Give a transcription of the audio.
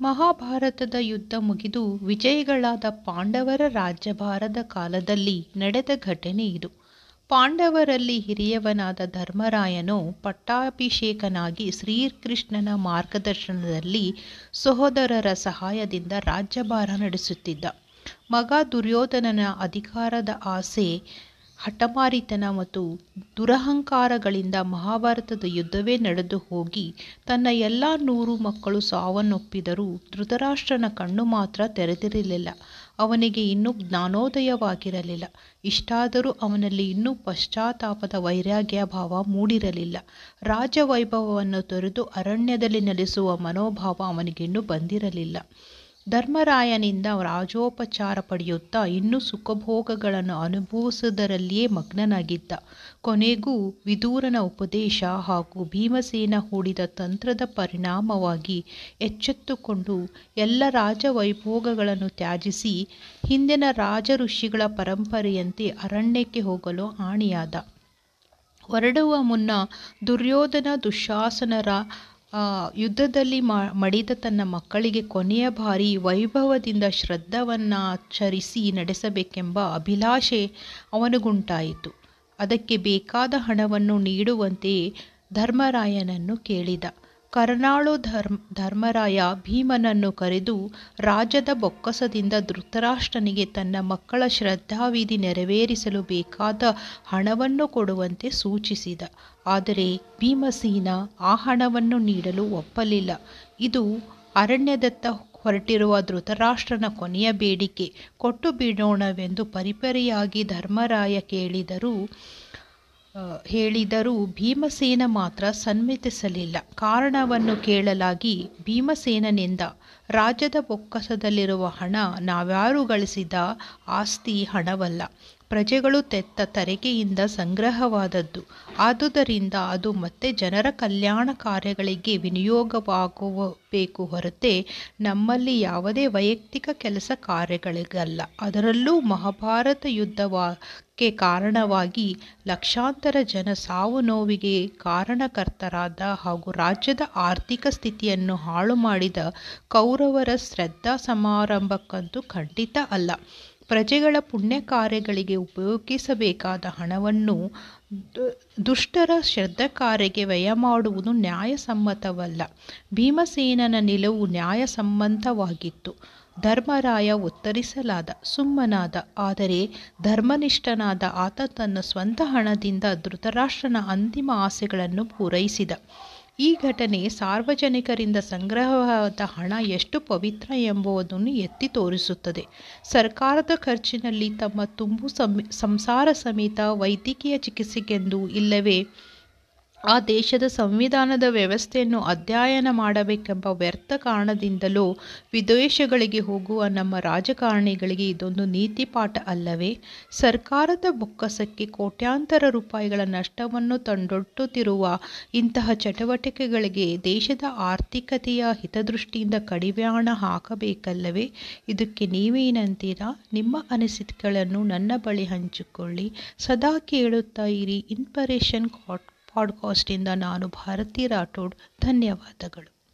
ಮಹಾಭಾರತದ ಯುದ್ಧ ಮುಗಿದು ವಿಜಯಿಗಳಾದ ಪಾಂಡವರ ರಾಜ್ಯಭಾರದ ಕಾಲದಲ್ಲಿ ನಡೆದ ಘಟನೆ ಇದು. ಪಾಂಡವರಲ್ಲಿ ಹಿರಿಯವನಾದ ಧರ್ಮರಾಯನು ಪಟ್ಟಾಭಿಷೇಕನಾಗಿ ಶ್ರೀಕೃಷ್ಣನ ಮಾರ್ಗದರ್ಶನದಲ್ಲಿ ಸಹೋದರರ ಸಹಾಯದಿಂದ ರಾಜ್ಯಭಾರ ನಡೆಸುತ್ತಿದ್ದ. ಮಗ ದುರ್ಯೋಧನನ ಅಧಿಕಾರದ ಆಸೆ ಹಠಮಾರಿತನ ಮತ್ತು ದುರಹಂಕಾರಗಳಿಂದ ಮಹಾಭಾರತದ ಯುದ್ಧವೇ ನಡೆದು ಹೋಗಿ ತನ್ನ ಎಲ್ಲ ನೂರು ಮಕ್ಕಳು ಸಾವನ್ನೊಪ್ಪಿದರೂ ಧೃತರಾಷ್ಟ್ರನ ಕಣ್ಣು ಮಾತ್ರ ತೆರೆದಿರಲಿಲ್ಲ. ಅವನಿಗೆ ಇನ್ನೂ ಜ್ಞಾನೋದಯವಾಗಿರಲಿಲ್ಲ. ಇಷ್ಟಾದರೂ ಅವನಲ್ಲಿ ಇನ್ನೂ ಪಶ್ಚಾತ್ತಾಪದ ವೈರಾಗ್ಯ ಭಾವ ಮೂಡಿರಲಿಲ್ಲ. ರಾಜವೈಭವವನ್ನು ತೊರೆದು ಅರಣ್ಯದಲ್ಲಿ ನೆಲೆಸುವ ಮನೋಭಾವ ಅವನಿಗಿನ್ನೂ ಬಂದಿರಲಿಲ್ಲ. ಧರ್ಮರಾಯನಿಂದ ರಾಜೋಪಚಾರ ಪಡೆಯುತ್ತಾ ಇನ್ನೂ ಸುಖಭೋಗಗಳನ್ನು ಅನುಭವಿಸುವುದರಲ್ಲಿಯೇ ಮಗ್ನನಾಗಿದ್ದ. ಕೊನೆಗೂ ವಿದೂರನ ಉಪದೇಶ ಹಾಗೂ ಭೀಮಸೇನ ಹೂಡಿದ ತಂತ್ರದ ಪರಿಣಾಮವಾಗಿ ಎಚ್ಚೆತ್ತುಕೊಂಡು ಎಲ್ಲ ರಾಜವೈಭೋಗಗಳನ್ನು ತ್ಯಜಿಸಿ ಹಿಂದಿನ ರಾಜ ಋಷಿಗಳ ಪರಂಪರೆಯಂತೆ ಅರಣ್ಯಕ್ಕೆ ಹೋಗಲು ಆಣಿಯಾದ. ಹೊರಡುವ ಮುನ್ನ ದುರ್ಯೋಧನ ದುಶ್ಯಾಸನರ ಯುದ್ಧದಲ್ಲಿ ಮಡಿದ ತನ್ನ ಮಕ್ಕಳಿಗೆ ಕೊನೆಯ ಬಾರಿ ವೈಭವದಿಂದ ಶ್ರದ್ಧವನ್ನಾಚರಿಸಿ ನಡೆಸಬೇಕೆಂಬ ಅಭಿಲಾಷೆ ಅವನಿಗುಂಟಾಯಿತು. ಅದಕ್ಕೆ ಬೇಕಾದ ಹಣವನ್ನು ನೀಡುವಂತೆ ಧರ್ಮರಾಯನನ್ನು ಕೇಳಿದ. ಕರ್ನಾಳು ಧರ್ಮ, ಧರ್ಮರಾಯ ಭೀಮನನ್ನು ಕರೆದು ರಾಜದ ಬೊಕ್ಕಸದಿಂದ ಧೃತರಾಷ್ಟ್ರನಿಗೆ ತನ್ನ ಮಕ್ಕಳ ಶ್ರದ್ಧಾವಿಧಿ ನೆರವೇರಿಸಲು ಬೇಕಾದ ಹಣವನ್ನು ಕೊಡುವಂತೆ ಸೂಚಿಸಿದ. ಆದರೆ ಭೀಮಸೇನ ಆ ಹಣವನ್ನು ನೀಡಲು ಒಪ್ಪಲಿಲ್ಲ. ಇದು ಅರಣ್ಯದತ್ತ ಹೊರಟಿರುವ ಧೃತರಾಷ್ಟ್ರನ ಕೊನೆಯ ಬೇಡಿಕೆ. ಕೊಟ್ಟು ಬಿಡೋಣವೆಂದು ಪರಿಪರಿಯಾಗಿ ಧರ್ಮರಾಯ ಕೇಳಿದರೂ ಹೇಳಿದರೂ ಭೀಮಸೇನ ಮಾತ್ರ ಸಮ್ಮತಿಸಲಿಲ್ಲ ಕಾರಣವನ್ನು ಕೇಳಲಾಗಿ ಭೀಮಸೇನನಿಂದ ರಾಜ್ಯದ ಬೊಕ್ಕಸದಲ್ಲಿರುವ ಹಣ ನಾವ್ಯಾರು ಗಳಿಸಿದ ಆಸ್ತಿ ಹಣವಲ್ಲ. ಪ್ರಜೆಗಳು ತೆತ್ತ ತೆರಿಗೆಯಿಂದ ಸಂಗ್ರಹವಾದದ್ದು. ಆದುದರಿಂದ ಅದು ಮತ್ತೆ ಜನರ ಕಲ್ಯಾಣ ಕಾರ್ಯಗಳಿಗೆ ವಿನಿಯೋಗವಾಗಬೇಕು ಹೊರತೆ ನಮ್ಮಲ್ಲಿ ಯಾವುದೇ ವೈಯಕ್ತಿಕ ಕೆಲಸ ಕಾರ್ಯಗಳಿಗಲ್ಲ. ಅದರಲ್ಲೂ ಮಹಾಭಾರತ ಯುದ್ಧಕ್ಕೆ ಕಾರಣವಾಗಿ ಲಕ್ಷಾಂತರ ಜನ ಸಾವು ನೋವಿಗೆ ಕಾರಣಕರ್ತರಾದ ಹಾಗೂ ರಾಜ್ಯದ ಆರ್ಥಿಕ ಸ್ಥಿತಿಯನ್ನು ಹಾಳು ಮಾಡಿದ ಕೌರವರ ಶ್ರದ್ಧಾ ಸಮಾರಂಭಕ್ಕಂತೂ ಖಂಡಿತ ಅಲ್ಲ. ಪ್ರಜೆಗಳ ಪುಣ್ಯ ಕಾರ್ಯಗಳಿಗೆ ಉಪಯೋಗಿಸಬೇಕಾದ ಹಣವನ್ನು ದುಷ್ಟರ ಶ್ರದ್ಧಕಾರ್ಯಕ್ಕೆ ವ್ಯಯ ಮಾಡುವುದು ನ್ಯಾಯಸಮ್ಮತವಲ್ಲ. ಭೀಮಸೇನನ ನಿಲುವು ನ್ಯಾಯಸಮ್ಮತವಾಗಿತ್ತು. ಧರ್ಮರಾಯ ಉತ್ತರಿಸಲಾದ, ಸುಮ್ಮನಾದ, ಆದರೆ ಧರ್ಮನಿಷ್ಠನಾದ ಆತ ತನ್ನ ಸ್ವಂತ ಹಣದಿಂದ ಧೃತರಾಷ್ಟ್ರನ ಅಂತಿಮ ಆಸೆಗಳನ್ನು ಪೂರೈಸಿದ. ಈ ಘಟನೆ ಸಾರ್ವಜನಿಕರಿಂದ ಸಂಗ್ರಹವಾದ ಹಣ ಎಷ್ಟು ಪವಿತ್ರ ಎಂಬುದನ್ನು ಎತ್ತಿ ತೋರಿಸುತ್ತದೆ. ಸರ್ಕಾರದ ಖರ್ಚಿನಲ್ಲಿ ತಮ್ಮ ತುಂಬು ಸಂಸಾರ ಸಮೇತ ವೈದ್ಯಕೀಯ ಚಿಕಿತ್ಸೆಗೆಂದು ಇಲ್ಲವೇ ಆ ದೇಶದ ಸಂವಿಧಾನದ ವ್ಯವಸ್ಥೆಯನ್ನು ಅಧ್ಯಯನ ಮಾಡಬೇಕೆಂಬ ವ್ಯರ್ಥ ಕಾರಣದಿಂದಲೂ ವಿದೇಶಗಳಿಗೆ ಹೋಗುವ ನಮ್ಮ ರಾಜಕಾರಣಿಗಳಿಗೆ ಇದೊಂದು ನೀತಿಪಾಠ ಅಲ್ಲವೇ? ಸರ್ಕಾರದ ಬೊಕ್ಕಸಕ್ಕೆ ಕೋಟ್ಯಾಂತರ ರೂಪಾಯಿಗಳ ನಷ್ಟವನ್ನು ತಂದೊಡ್ಡುತ್ತಿರುವ ಇಂತಹ ಚಟುವಟಿಕೆಗಳಿಗೆ ದೇಶದ ಆರ್ಥಿಕತೆಯ ಹಿತದೃಷ್ಟಿಯಿಂದ ಕಡಿವಾಣ ಹಾಕಬೇಕಲ್ಲವೇ? ಇದಕ್ಕೆ ನೀವೇನಂತೀರಾ? ನಿಮ್ಮ ಅನಿಸಿಕೆಗಳನ್ನು ನನ್ನ ಬಳಿ ಹಂಚಿಕೊಳ್ಳಿ. ಸದಾ ಕೇಳುತ್ತಾ ಇರಿ. ಇನ್ಸ್ಪಿರೇಷನ್ ಪಾಡ್ಕಾಸ್ಟಿಂದ ನಾನು ಭಾರತಿ ರಾಠೋಡ್. ಧನ್ಯವಾದಗಳು.